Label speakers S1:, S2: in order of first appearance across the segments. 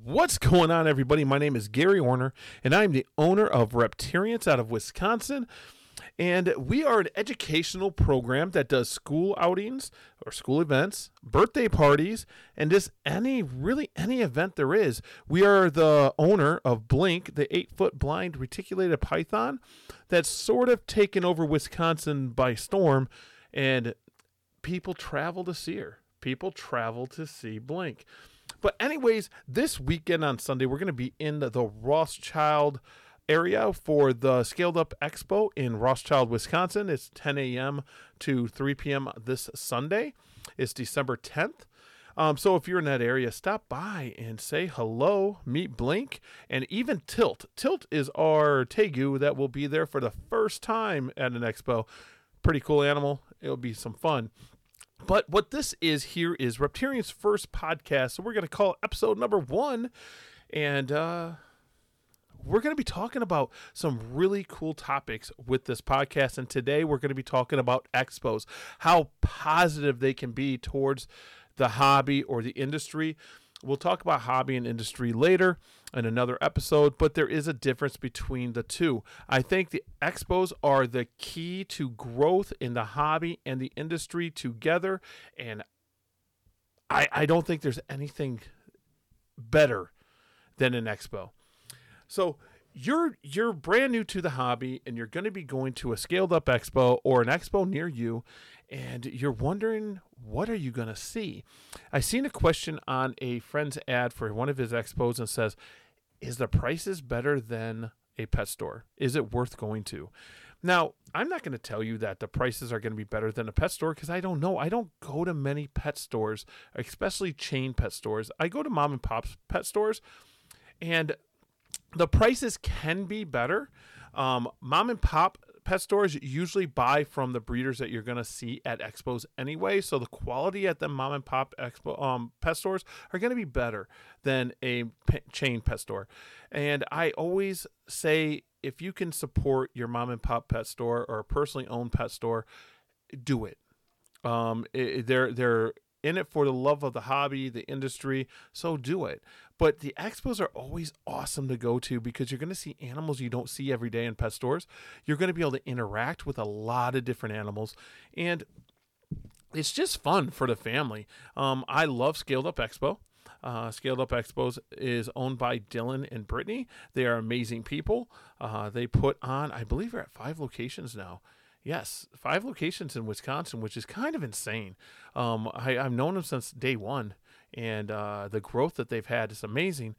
S1: What's going on, everybody? My name is Gary Horner, and I'm the owner of Reptarians out of Wisconsin. And we are an educational program that does school outings or school events, birthday parties, and just any, really any event there is. We are the owner of Blink, the eight foot blind reticulated python that's sort of taken over Wisconsin by storm. And people travel to see her. People travel to see Blink. But anyways, this weekend on Sunday, we're going to be in the, the Rothschild area for the Scaled Up Expo in Rothschild, Wisconsin. It's 10 a.m. to 3 p.m. this Sunday. It's December 10th. Um, so if you're in that area, stop by and say hello, meet Blink, and even Tilt. Tilt is our Tegu that will be there for the first time at an expo. Pretty cool animal. It'll be some fun. But what this is here is Reptarian's first podcast. So we're going to call episode number one. And uh, we're going to be talking about some really cool topics with this podcast. And today we're going to be talking about expos, how positive they can be towards the hobby or the industry. We'll talk about hobby and industry later in another episode, but there is a difference between the two. I think the expos are the key to growth in the hobby and the industry together, and I, I don't think there's anything better than an expo. So you're you're brand new to the hobby and you're going to be going to a scaled up expo or an expo near you and you're wondering what are you going to see i seen a question on a friend's ad for one of his expos and says is the prices better than a pet store? Is it worth going to? Now i'm not going to tell you that the prices are going to be better than a pet store because i don't know. I don't go to many pet stores especially chain pet stores. I go to mom and pop's pet stores and the prices can be better. Um, mom and pop pet stores usually buy from the breeders that you're going to see at expos anyway. So the quality at the mom and pop expo um, pet stores are going to be better than a p- chain pet store. And I always say if you can support your mom and pop pet store or a personally owned pet store, do it. Um, it, they're they're in it for the love of the hobby, the industry, so do it. But the expos are always awesome to go to because you're going to see animals you don't see every day in pet stores. You're going to be able to interact with a lot of different animals. And it's just fun for the family. Um, I love Scaled Up Expo. Uh, Scaled Up Expos is owned by Dylan and Brittany. They are amazing people. Uh, they put on, I believe, they're at five locations now. Yes, five locations in Wisconsin, which is kind of insane. Um, I, have known them since day one, and uh, the growth that they've had is amazing.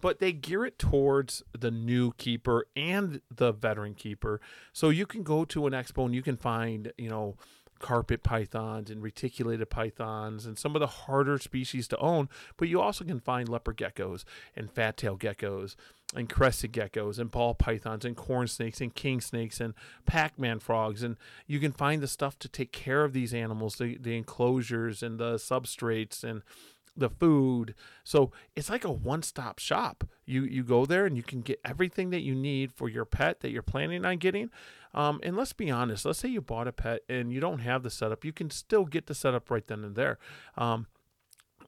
S1: But they gear it towards the new keeper and the veteran keeper. So you can go to an expo and you can find, you know, carpet pythons and reticulated pythons and some of the harder species to own, but you also can find leopard geckos and fat tail geckos and crested geckos and ball pythons and corn snakes and king snakes and Pac-Man frogs and you can find the stuff to take care of these animals, the, the enclosures and the substrates and the food. So it's like a one-stop shop. You you go there and you can get everything that you need for your pet that you're planning on getting. Um, and let's be honest. Let's say you bought a pet and you don't have the setup. You can still get the setup right then and there. Um,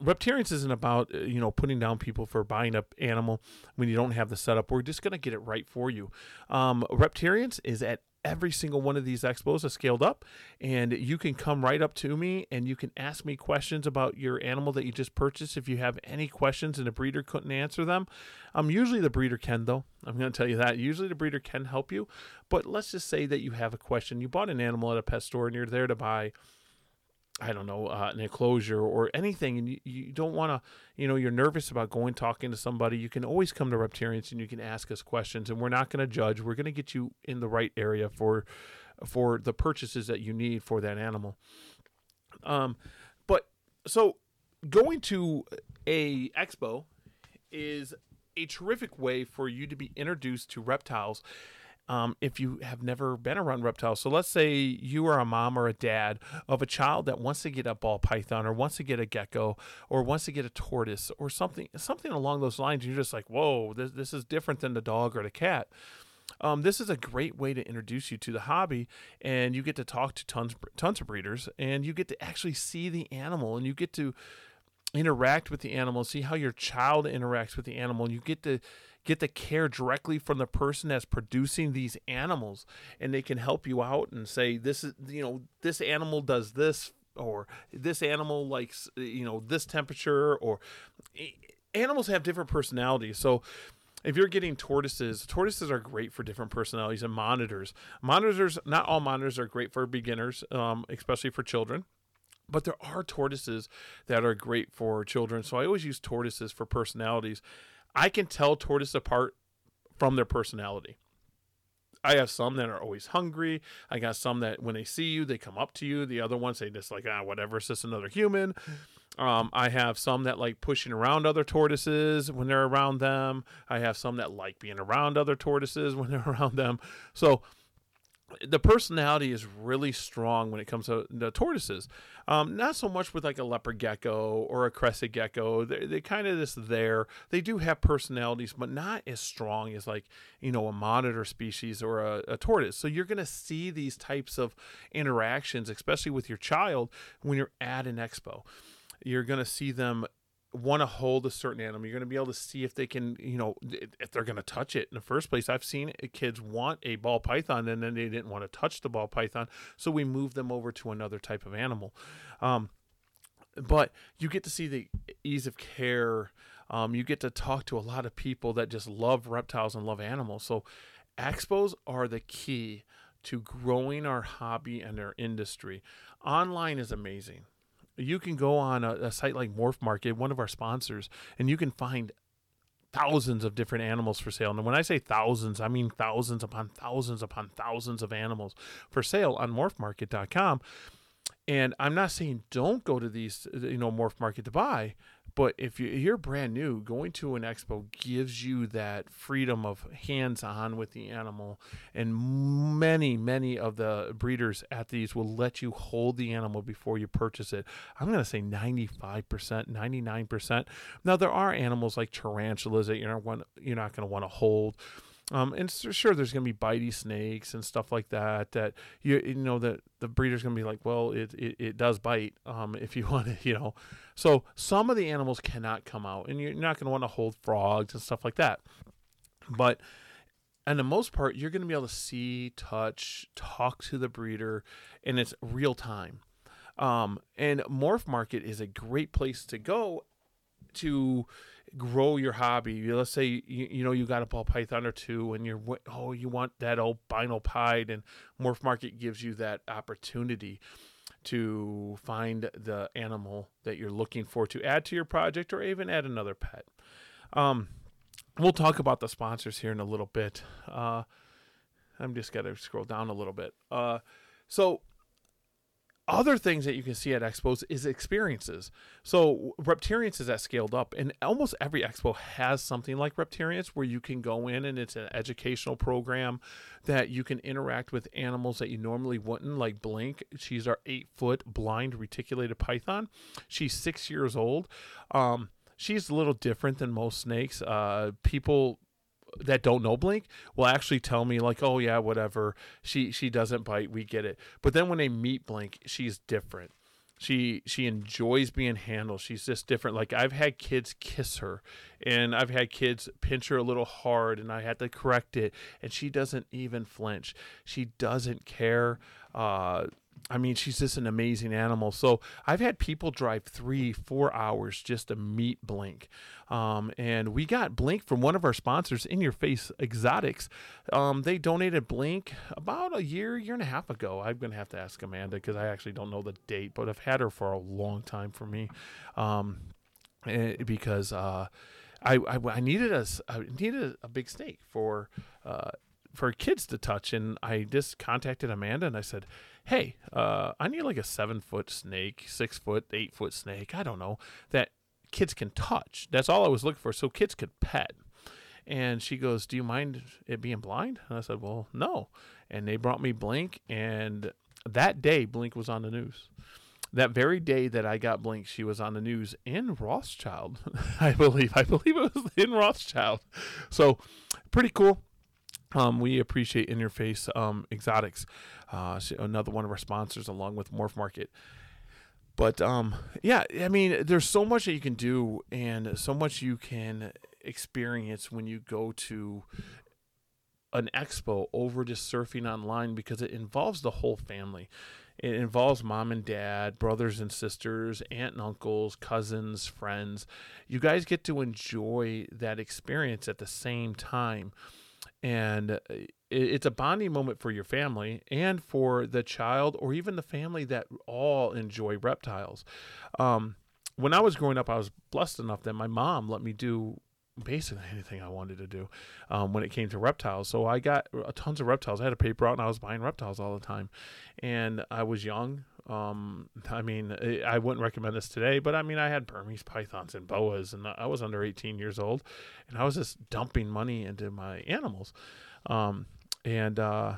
S1: Reptarians isn't about uh, you know putting down people for buying up animal when you don't have the setup. We're just gonna get it right for you. Um, Reptarians is at every single one of these expos is scaled up and you can come right up to me and you can ask me questions about your animal that you just purchased if you have any questions and the breeder couldn't answer them um usually the breeder can though i'm going to tell you that usually the breeder can help you but let's just say that you have a question you bought an animal at a pet store and you're there to buy I don't know, uh, an enclosure or anything, and you, you don't want to, you know, you're nervous about going talking to somebody, you can always come to Reptarians and you can ask us questions, and we're not going to judge. We're going to get you in the right area for for the purchases that you need for that animal. Um, but so going to a expo is a terrific way for you to be introduced to reptiles um, if you have never been around reptiles. So let's say you are a mom or a dad of a child that wants to get a ball python or wants to get a gecko or wants to get a tortoise or something something along those lines. You're just like, whoa, this, this is different than the dog or the cat. Um, this is a great way to introduce you to the hobby, and you get to talk to tons tons of breeders, and you get to actually see the animal, and you get to interact with the animal, see how your child interacts with the animal. And you get to get the care directly from the person that's producing these animals and they can help you out and say this is you know this animal does this or this animal likes you know this temperature or animals have different personalities so if you're getting tortoises, tortoises are great for different personalities and monitors. Monitors, not all monitors are great for beginners, um, especially for children. But there are tortoises that are great for children. So I always use tortoises for personalities. I can tell tortoise apart from their personality. I have some that are always hungry. I got some that when they see you, they come up to you. The other ones, they just like, ah, whatever, it's just another human. Um, I have some that like pushing around other tortoises when they're around them. I have some that like being around other tortoises when they're around them. So the personality is really strong when it comes to the tortoises. Um, not so much with like a leopard gecko or a crested gecko. They're, they kind of just there. They do have personalities, but not as strong as like, you know, a monitor species or a, a tortoise. So you're going to see these types of interactions, especially with your child when you're at an expo you're going to see them want to hold a certain animal. You're going to be able to see if they can, you know, if they're going to touch it in the first place. I've seen kids want a ball python and then they didn't want to touch the ball python, so we moved them over to another type of animal. Um, but you get to see the ease of care. Um, you get to talk to a lot of people that just love reptiles and love animals. So, expos are the key to growing our hobby and our industry. Online is amazing you can go on a, a site like Morph Market, one of our sponsors, and you can find thousands of different animals for sale. And when I say thousands, I mean thousands upon thousands upon thousands of animals for sale on morphmarket.com. And I'm not saying don't go to these, you know, Morph Market to buy, but if you're brand new, going to an expo gives you that freedom of hands on with the animal. And many, many of the breeders at these will let you hold the animal before you purchase it. I'm going to say 95%, 99%. Now, there are animals like tarantulas that you're not, you're not going to want to hold. Um, and sure, there's going to be bitey snakes and stuff like that. That you you know that the breeder's going to be like, well, it, it, it does bite. Um, if you want to, you know, so some of the animals cannot come out, and you're not going to want to hold frogs and stuff like that. But and the most part, you're going to be able to see, touch, talk to the breeder, and it's real time. Um, and Morph Market is a great place to go to grow your hobby. Let's say you, you know you got a ball python or two, and you're oh you want that albino pied, and Morph Market gives you that opportunity to find the animal that you're looking for to add to your project, or even add another pet. Um, we'll talk about the sponsors here in a little bit. Uh, I'm just gonna scroll down a little bit. Uh, so other things that you can see at expos is experiences. So Reptarians is that scaled up, and almost every expo has something like Reptarians where you can go in and it's an educational program that you can interact with animals that you normally wouldn't, like Blink. She's our eight foot blind reticulated python. She's six years old. Um, she's a little different than most snakes. Uh, people that don't know Blink will actually tell me like, "Oh yeah, whatever. She she doesn't bite. We get it." But then when they meet Blink, she's different. She she enjoys being handled. She's just different. Like I've had kids kiss her, and I've had kids pinch her a little hard, and I had to correct it, and she doesn't even flinch. She doesn't care. Uh, I mean, she's just an amazing animal. So I've had people drive three, four hours just to meet Blink. Um, and we got Blink from one of our sponsors, In Your Face Exotics. Um, they donated Blink about a year, year and a half ago. I'm going to have to ask Amanda because I actually don't know the date, but I've had her for a long time for me um, eh, because. Uh, I, I, I, needed a I needed a big snake for uh, for kids to touch, and I just contacted Amanda and I said, hey, uh, I need like a seven foot snake, six foot, eight foot snake, I don't know, that kids can touch. That's all I was looking for, so kids could pet. And she goes, Do you mind it being blind? And I said, Well, no. And they brought me Blink, and that day, Blink was on the news. That very day that I got Blink, she was on the news in Rothschild, I believe. I believe it was in Rothschild. So, pretty cool. Um, we appreciate In Your Face um, Exotics, uh, another one of our sponsors, along with Morph Market. but um, yeah, I mean, there's so much that you can do, and so much you can experience when you go to an expo over just surfing online because it involves the whole family. It involves mom and dad, brothers and sisters, aunt and uncles, cousins, friends. You guys get to enjoy that experience at the same time. And it's a bonding moment for your family and for the child or even the family that all enjoy reptiles. Um, when I was growing up, I was blessed enough that my mom let me do basically anything I wanted to do um, when it came to reptiles. So I got tons of reptiles. I had a paper out and I was buying reptiles all the time. And I was young. Um, I mean, I wouldn't recommend this today, but I mean, I had Burmese pythons and boas, and I was under 18 years old, and I was just dumping money into my animals. Um, and uh,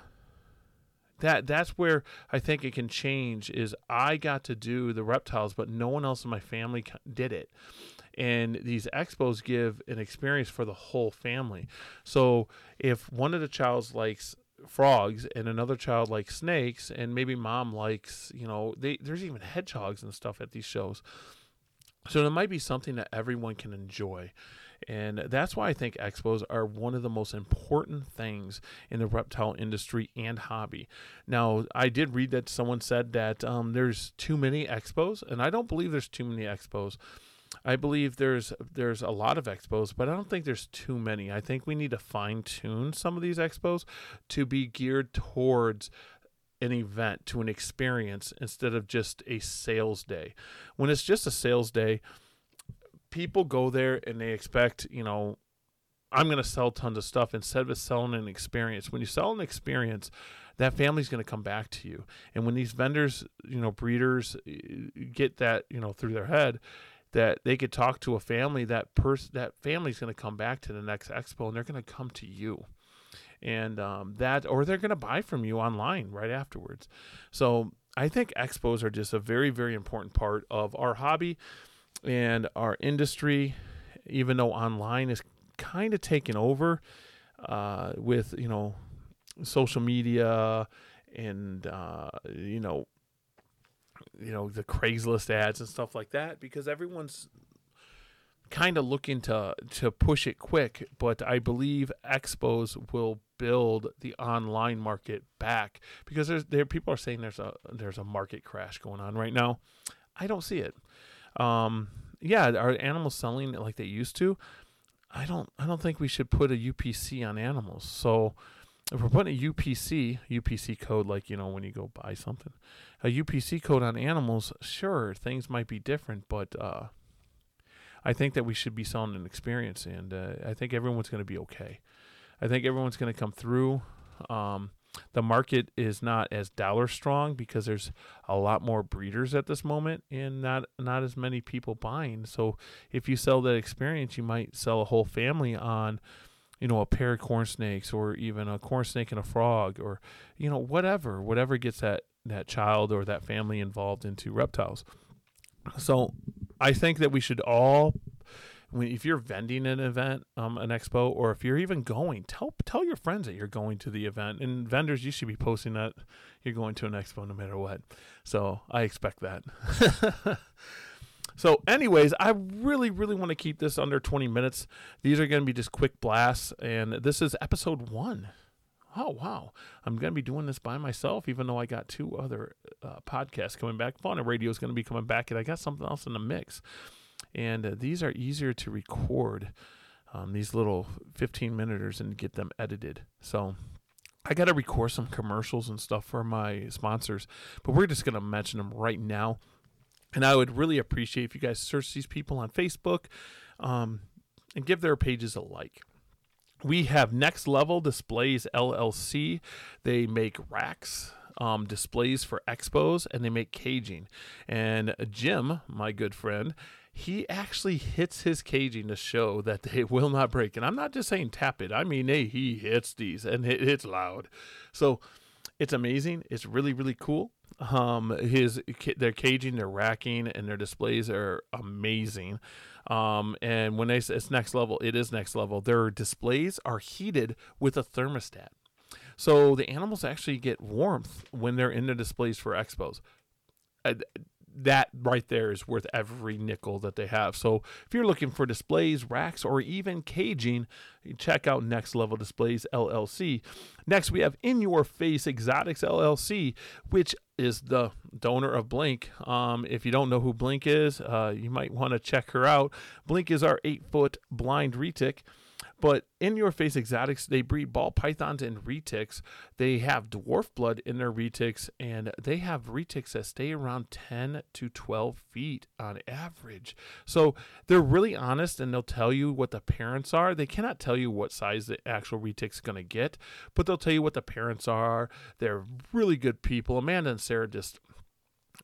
S1: that that's where I think it can change. Is I got to do the reptiles, but no one else in my family did it and these expos give an experience for the whole family. So if one of the childs likes frogs and another child likes snakes and maybe mom likes, you know, they, there's even hedgehogs and stuff at these shows. So there might be something that everyone can enjoy. And that's why I think expos are one of the most important things in the reptile industry and hobby. Now, I did read that someone said that um, there's too many expos, and I don't believe there's too many expos. I believe there's there's a lot of expos, but I don't think there's too many. I think we need to fine tune some of these expos to be geared towards an event, to an experience instead of just a sales day. When it's just a sales day, people go there and they expect, you know, I'm going to sell tons of stuff instead of selling an experience. When you sell an experience, that family's going to come back to you. And when these vendors, you know, breeders get that, you know, through their head, that they could talk to a family that person that family's going to come back to the next expo and they're going to come to you. And um, that or they're going to buy from you online right afterwards. So i think expos are just a very very important part of our hobby and our industry even though online is kind of taken over uh, with you know social media and uh, you know you know the Craigslist ads and stuff like that because everyone's kind of looking to to push it quick but i believe expos will build the online market back because there's there people are saying there's a there's a market crash going on right now. I don't see it. Um yeah are animals selling like they used to? I don't i don't think we should put a upc on animals. So if we're putting a UPC, UPC code, like, you know, when you go buy something, a UPC code on animals, sure, things might be different, but uh, I think that we should be selling an experience, and uh, I think everyone's going to be okay. I think everyone's going to come through. Um, the market is not as dollar strong because there's a lot more breeders at this moment and not not as many people buying. So if you sell that experience, you might sell a whole family on you know, a pair of corn snakes or even a corn snake and a frog or, you know, whatever, whatever gets that, that child or that family involved into reptiles. So I think that we should all, if you're vending an event, um, an expo, or if you're even going, tell tell your friends that you're going to the event. And vendors, you should be posting that you're going to an expo no matter what. So I expect that. So, anyways, I really, really want to keep this under 20 minutes. These are going to be just quick blasts, and this is episode one. Oh, wow. I'm going to be doing this by myself, even though I got two other uh, podcasts coming back. Fauna Radio is going to be coming back, and I got something else in the mix. And uh, these are easier to record, um, these little 15 minuters, and get them edited. So, I got to record some commercials and stuff for my sponsors, but we're just going to mention them right now. And I would really appreciate if you guys search these people on Facebook um, and give their pages a like. We have Next Level Displays LLC. They make racks, um, displays for expos, and they make caging. And Jim, my good friend, he actually hits his caging to show that they will not break. And I'm not just saying tap it. I mean, hey, he hits these and it hits loud. So it's amazing. It's really, really cool. Um, his their caging, their racking, and their displays are amazing. Um, and when they say it's next level, it is next level. Their displays are heated with a thermostat, so the animals actually get warmth when they're in the displays for expos. Uh, that right there is worth every nickel that they have. So if you're looking for displays, racks, or even caging, check out Next Level Displays LLC. Next, we have In Your Face Exotics LLC, which is the donor of Blink. Um, if you don't know who Blink is, uh, you might want to check her out. Blink is our eight foot blind retic. But in your face exotics, they breed ball pythons and retics. They have dwarf blood in their retics, and they have retics that stay around 10 to 12 feet on average. So they're really honest and they'll tell you what the parents are. They cannot tell you what size the actual retic's going to get, but they'll tell you what the parents are. They're really good people. Amanda and Sarah just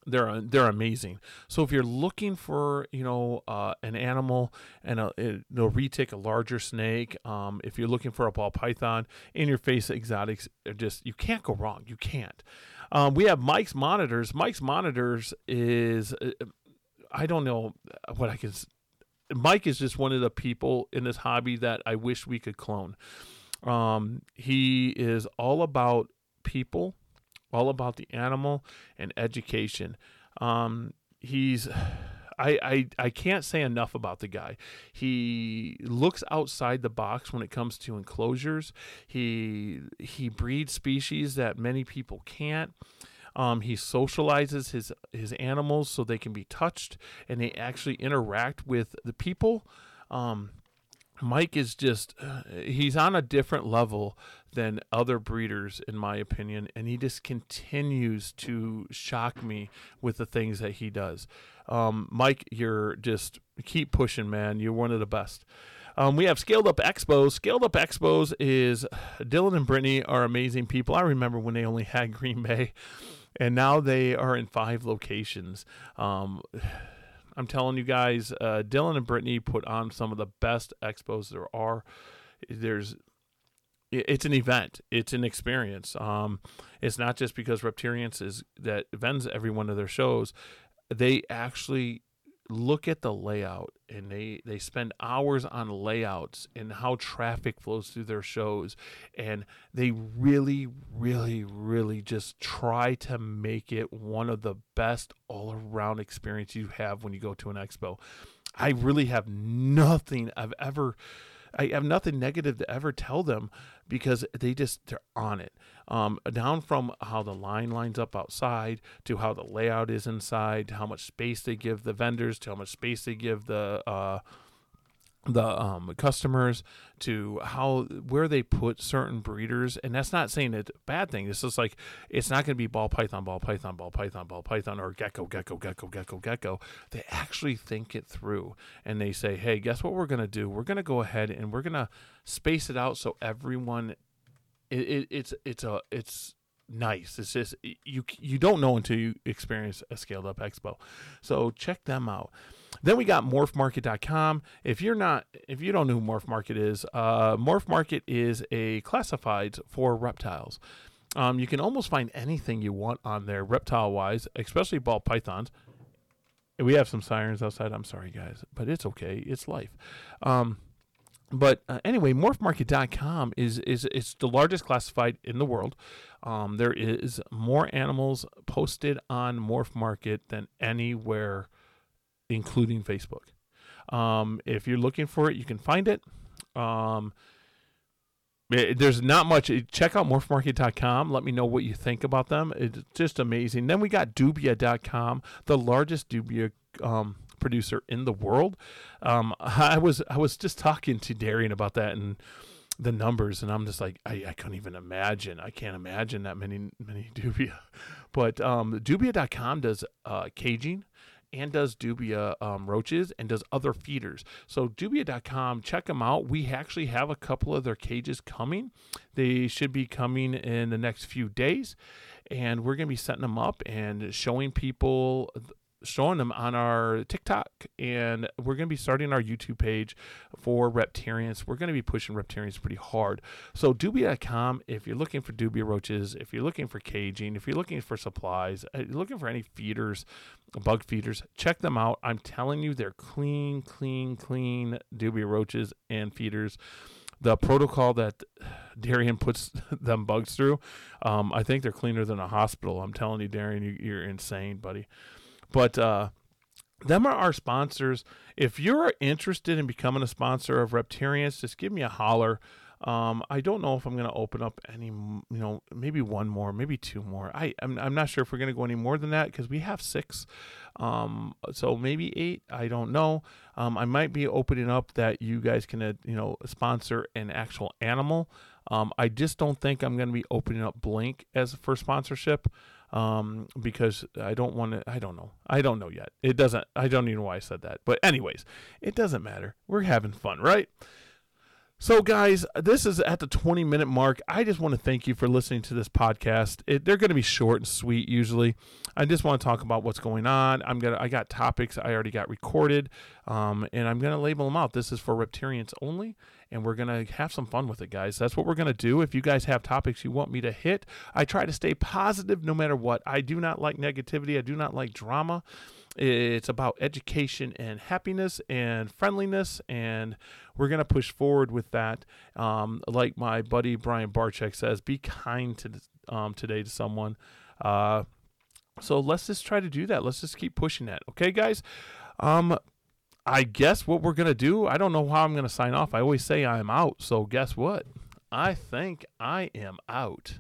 S1: they're they're amazing. So if you're looking for you know uh, an animal and a retic, a larger snake, um, if you're looking for a ball python, in your face exotics, are just you can't go wrong. You can't. Um, we have Mike's monitors. Mike's monitors is uh, I don't know what I can. Mike is just one of the people in this hobby that I wish we could clone. Um, he is all about people all about the animal and education. Um, he's I, I I can't say enough about the guy. He looks outside the box when it comes to enclosures. He he breeds species that many people can't. Um, he socializes his his animals so they can be touched and they actually interact with the people. Um, Mike is just uh, he's on a different level than other breeders in my opinion and he just continues to shock me with the things that he does. Um, Mike, you're just keep pushing, man. You're one of the best. Um, we have Scaled Up Expos. Scaled Up Expos is Dylan and Brittany are amazing people. I remember when they only had Green Bay, and now they are in five locations. Um, I'm telling you guys, uh, Dylan and Brittany put on some of the best expos there are. There's it's an event. It's an experience. Um, it's not just because Reptarians is that vends every one of their shows. They actually look at the layout and they they spend hours on layouts and how traffic flows through their shows. And they really really really just try to make it one of the best all around experience you have when you go to an expo. I really have nothing i've ever I have nothing negative to ever tell them because they just they're on it. Um, down from how the line lines up outside to how the layout is inside, to how much space they give the vendors, to how much space they give the uh, the um, customers to how where they put certain breeders and that's not saying it's a bad thing it's just like it's not going to be ball python ball python ball python ball python or gecko gecko gecko gecko gecko they actually think it through and they say hey guess what we're going to do we're going to go ahead and we're going to space it out so everyone it, it, it's it's a it's nice. It's just you you don't know until you experience a scaled up expo. So check them out. Then we got morphmarket.com. If you're not if you don't know who Morph Market is, uh, Morph Market is a classifieds for reptiles. Um, you can almost find anything you want on there reptile wise, especially ball pythons. We have some sirens outside. I'm sorry, guys, but it's okay. It's life. Um, but uh, anyway, morphmarket.com is is it's the largest classified in the world. Um, there is more animals posted on Morph Market than anywhere, including Facebook. Um, if you're looking for it, you can find it. Um, it, there's not much. Check out morphmarket.com. Let me know what you think about them. It's just amazing. Then we got dubia.com, the largest dubia um, producer in the world. Um, I was I was just talking to Darian about that and the numbers, and I'm just like I, I couldn't even imagine. I can't imagine that many many Dubia. But um, Dubia.com does uh, caging and does Dubia um, roaches and does other feeders. So Dubia.com, check them out. We actually have a couple of their cages coming. They should be coming in the next few days, and we're going to be setting them up and showing people showing them on our TikTok, and we're going to be starting our YouTube page for Reptarians. We're going to be pushing Reptarians pretty hard. So Dubia.com, if you're looking for Dubia roaches, if you're looking for caging, if you're looking for supplies, uh, looking for any feeders, bug feeders, check them out. I'm telling you, they're clean, clean, clean Dubia roaches and feeders the protocol that Darian puts them bugs through, um, I think they're cleaner than a hospital. I'm telling you, Darian, you, are insane, buddy. But uh, them are our sponsors. If you're interested in becoming a sponsor of Reptarians, just give me a holler. Um, I don't know if I'm going to open up any, you know, maybe one more, maybe two more. I, I'm, I'm not sure if we're going to go any more than that because we have six. Um, so maybe eight. I don't know. Um, I might be opening up that you guys can, uh, you know, sponsor an actual animal. Um, I just don't think I'm going to be opening up Blink as for sponsorship um, because I don't want to. I don't know. I don't know yet. It doesn't. I don't even know why I said that. But anyways, it doesn't matter. We're having fun, right? So, guys, this is at the 20 minute mark. I just want to thank you for listening to this podcast. It, they're going to be short and sweet usually. I just want to talk about what's going on. I'm gonna. I got topics I already got recorded, um, and I'm gonna label them out. This is for Reptarians only, and we're gonna have some fun with it, guys. That's what we're gonna do. If you guys have topics you want me to hit, I try to stay positive no matter what. I do not like negativity. I do not like drama. It's about education and happiness and friendliness, and we're going to push forward with that. Um, like my buddy Brian Barchek says, be kind to um, today to someone. Uh, so let's just try to do that. Let's just keep pushing that. Okay, guys. Um, I guess what we're gonna do. I don't know how I'm gonna sign off. I always say I'm out. So guess what? I think I am out.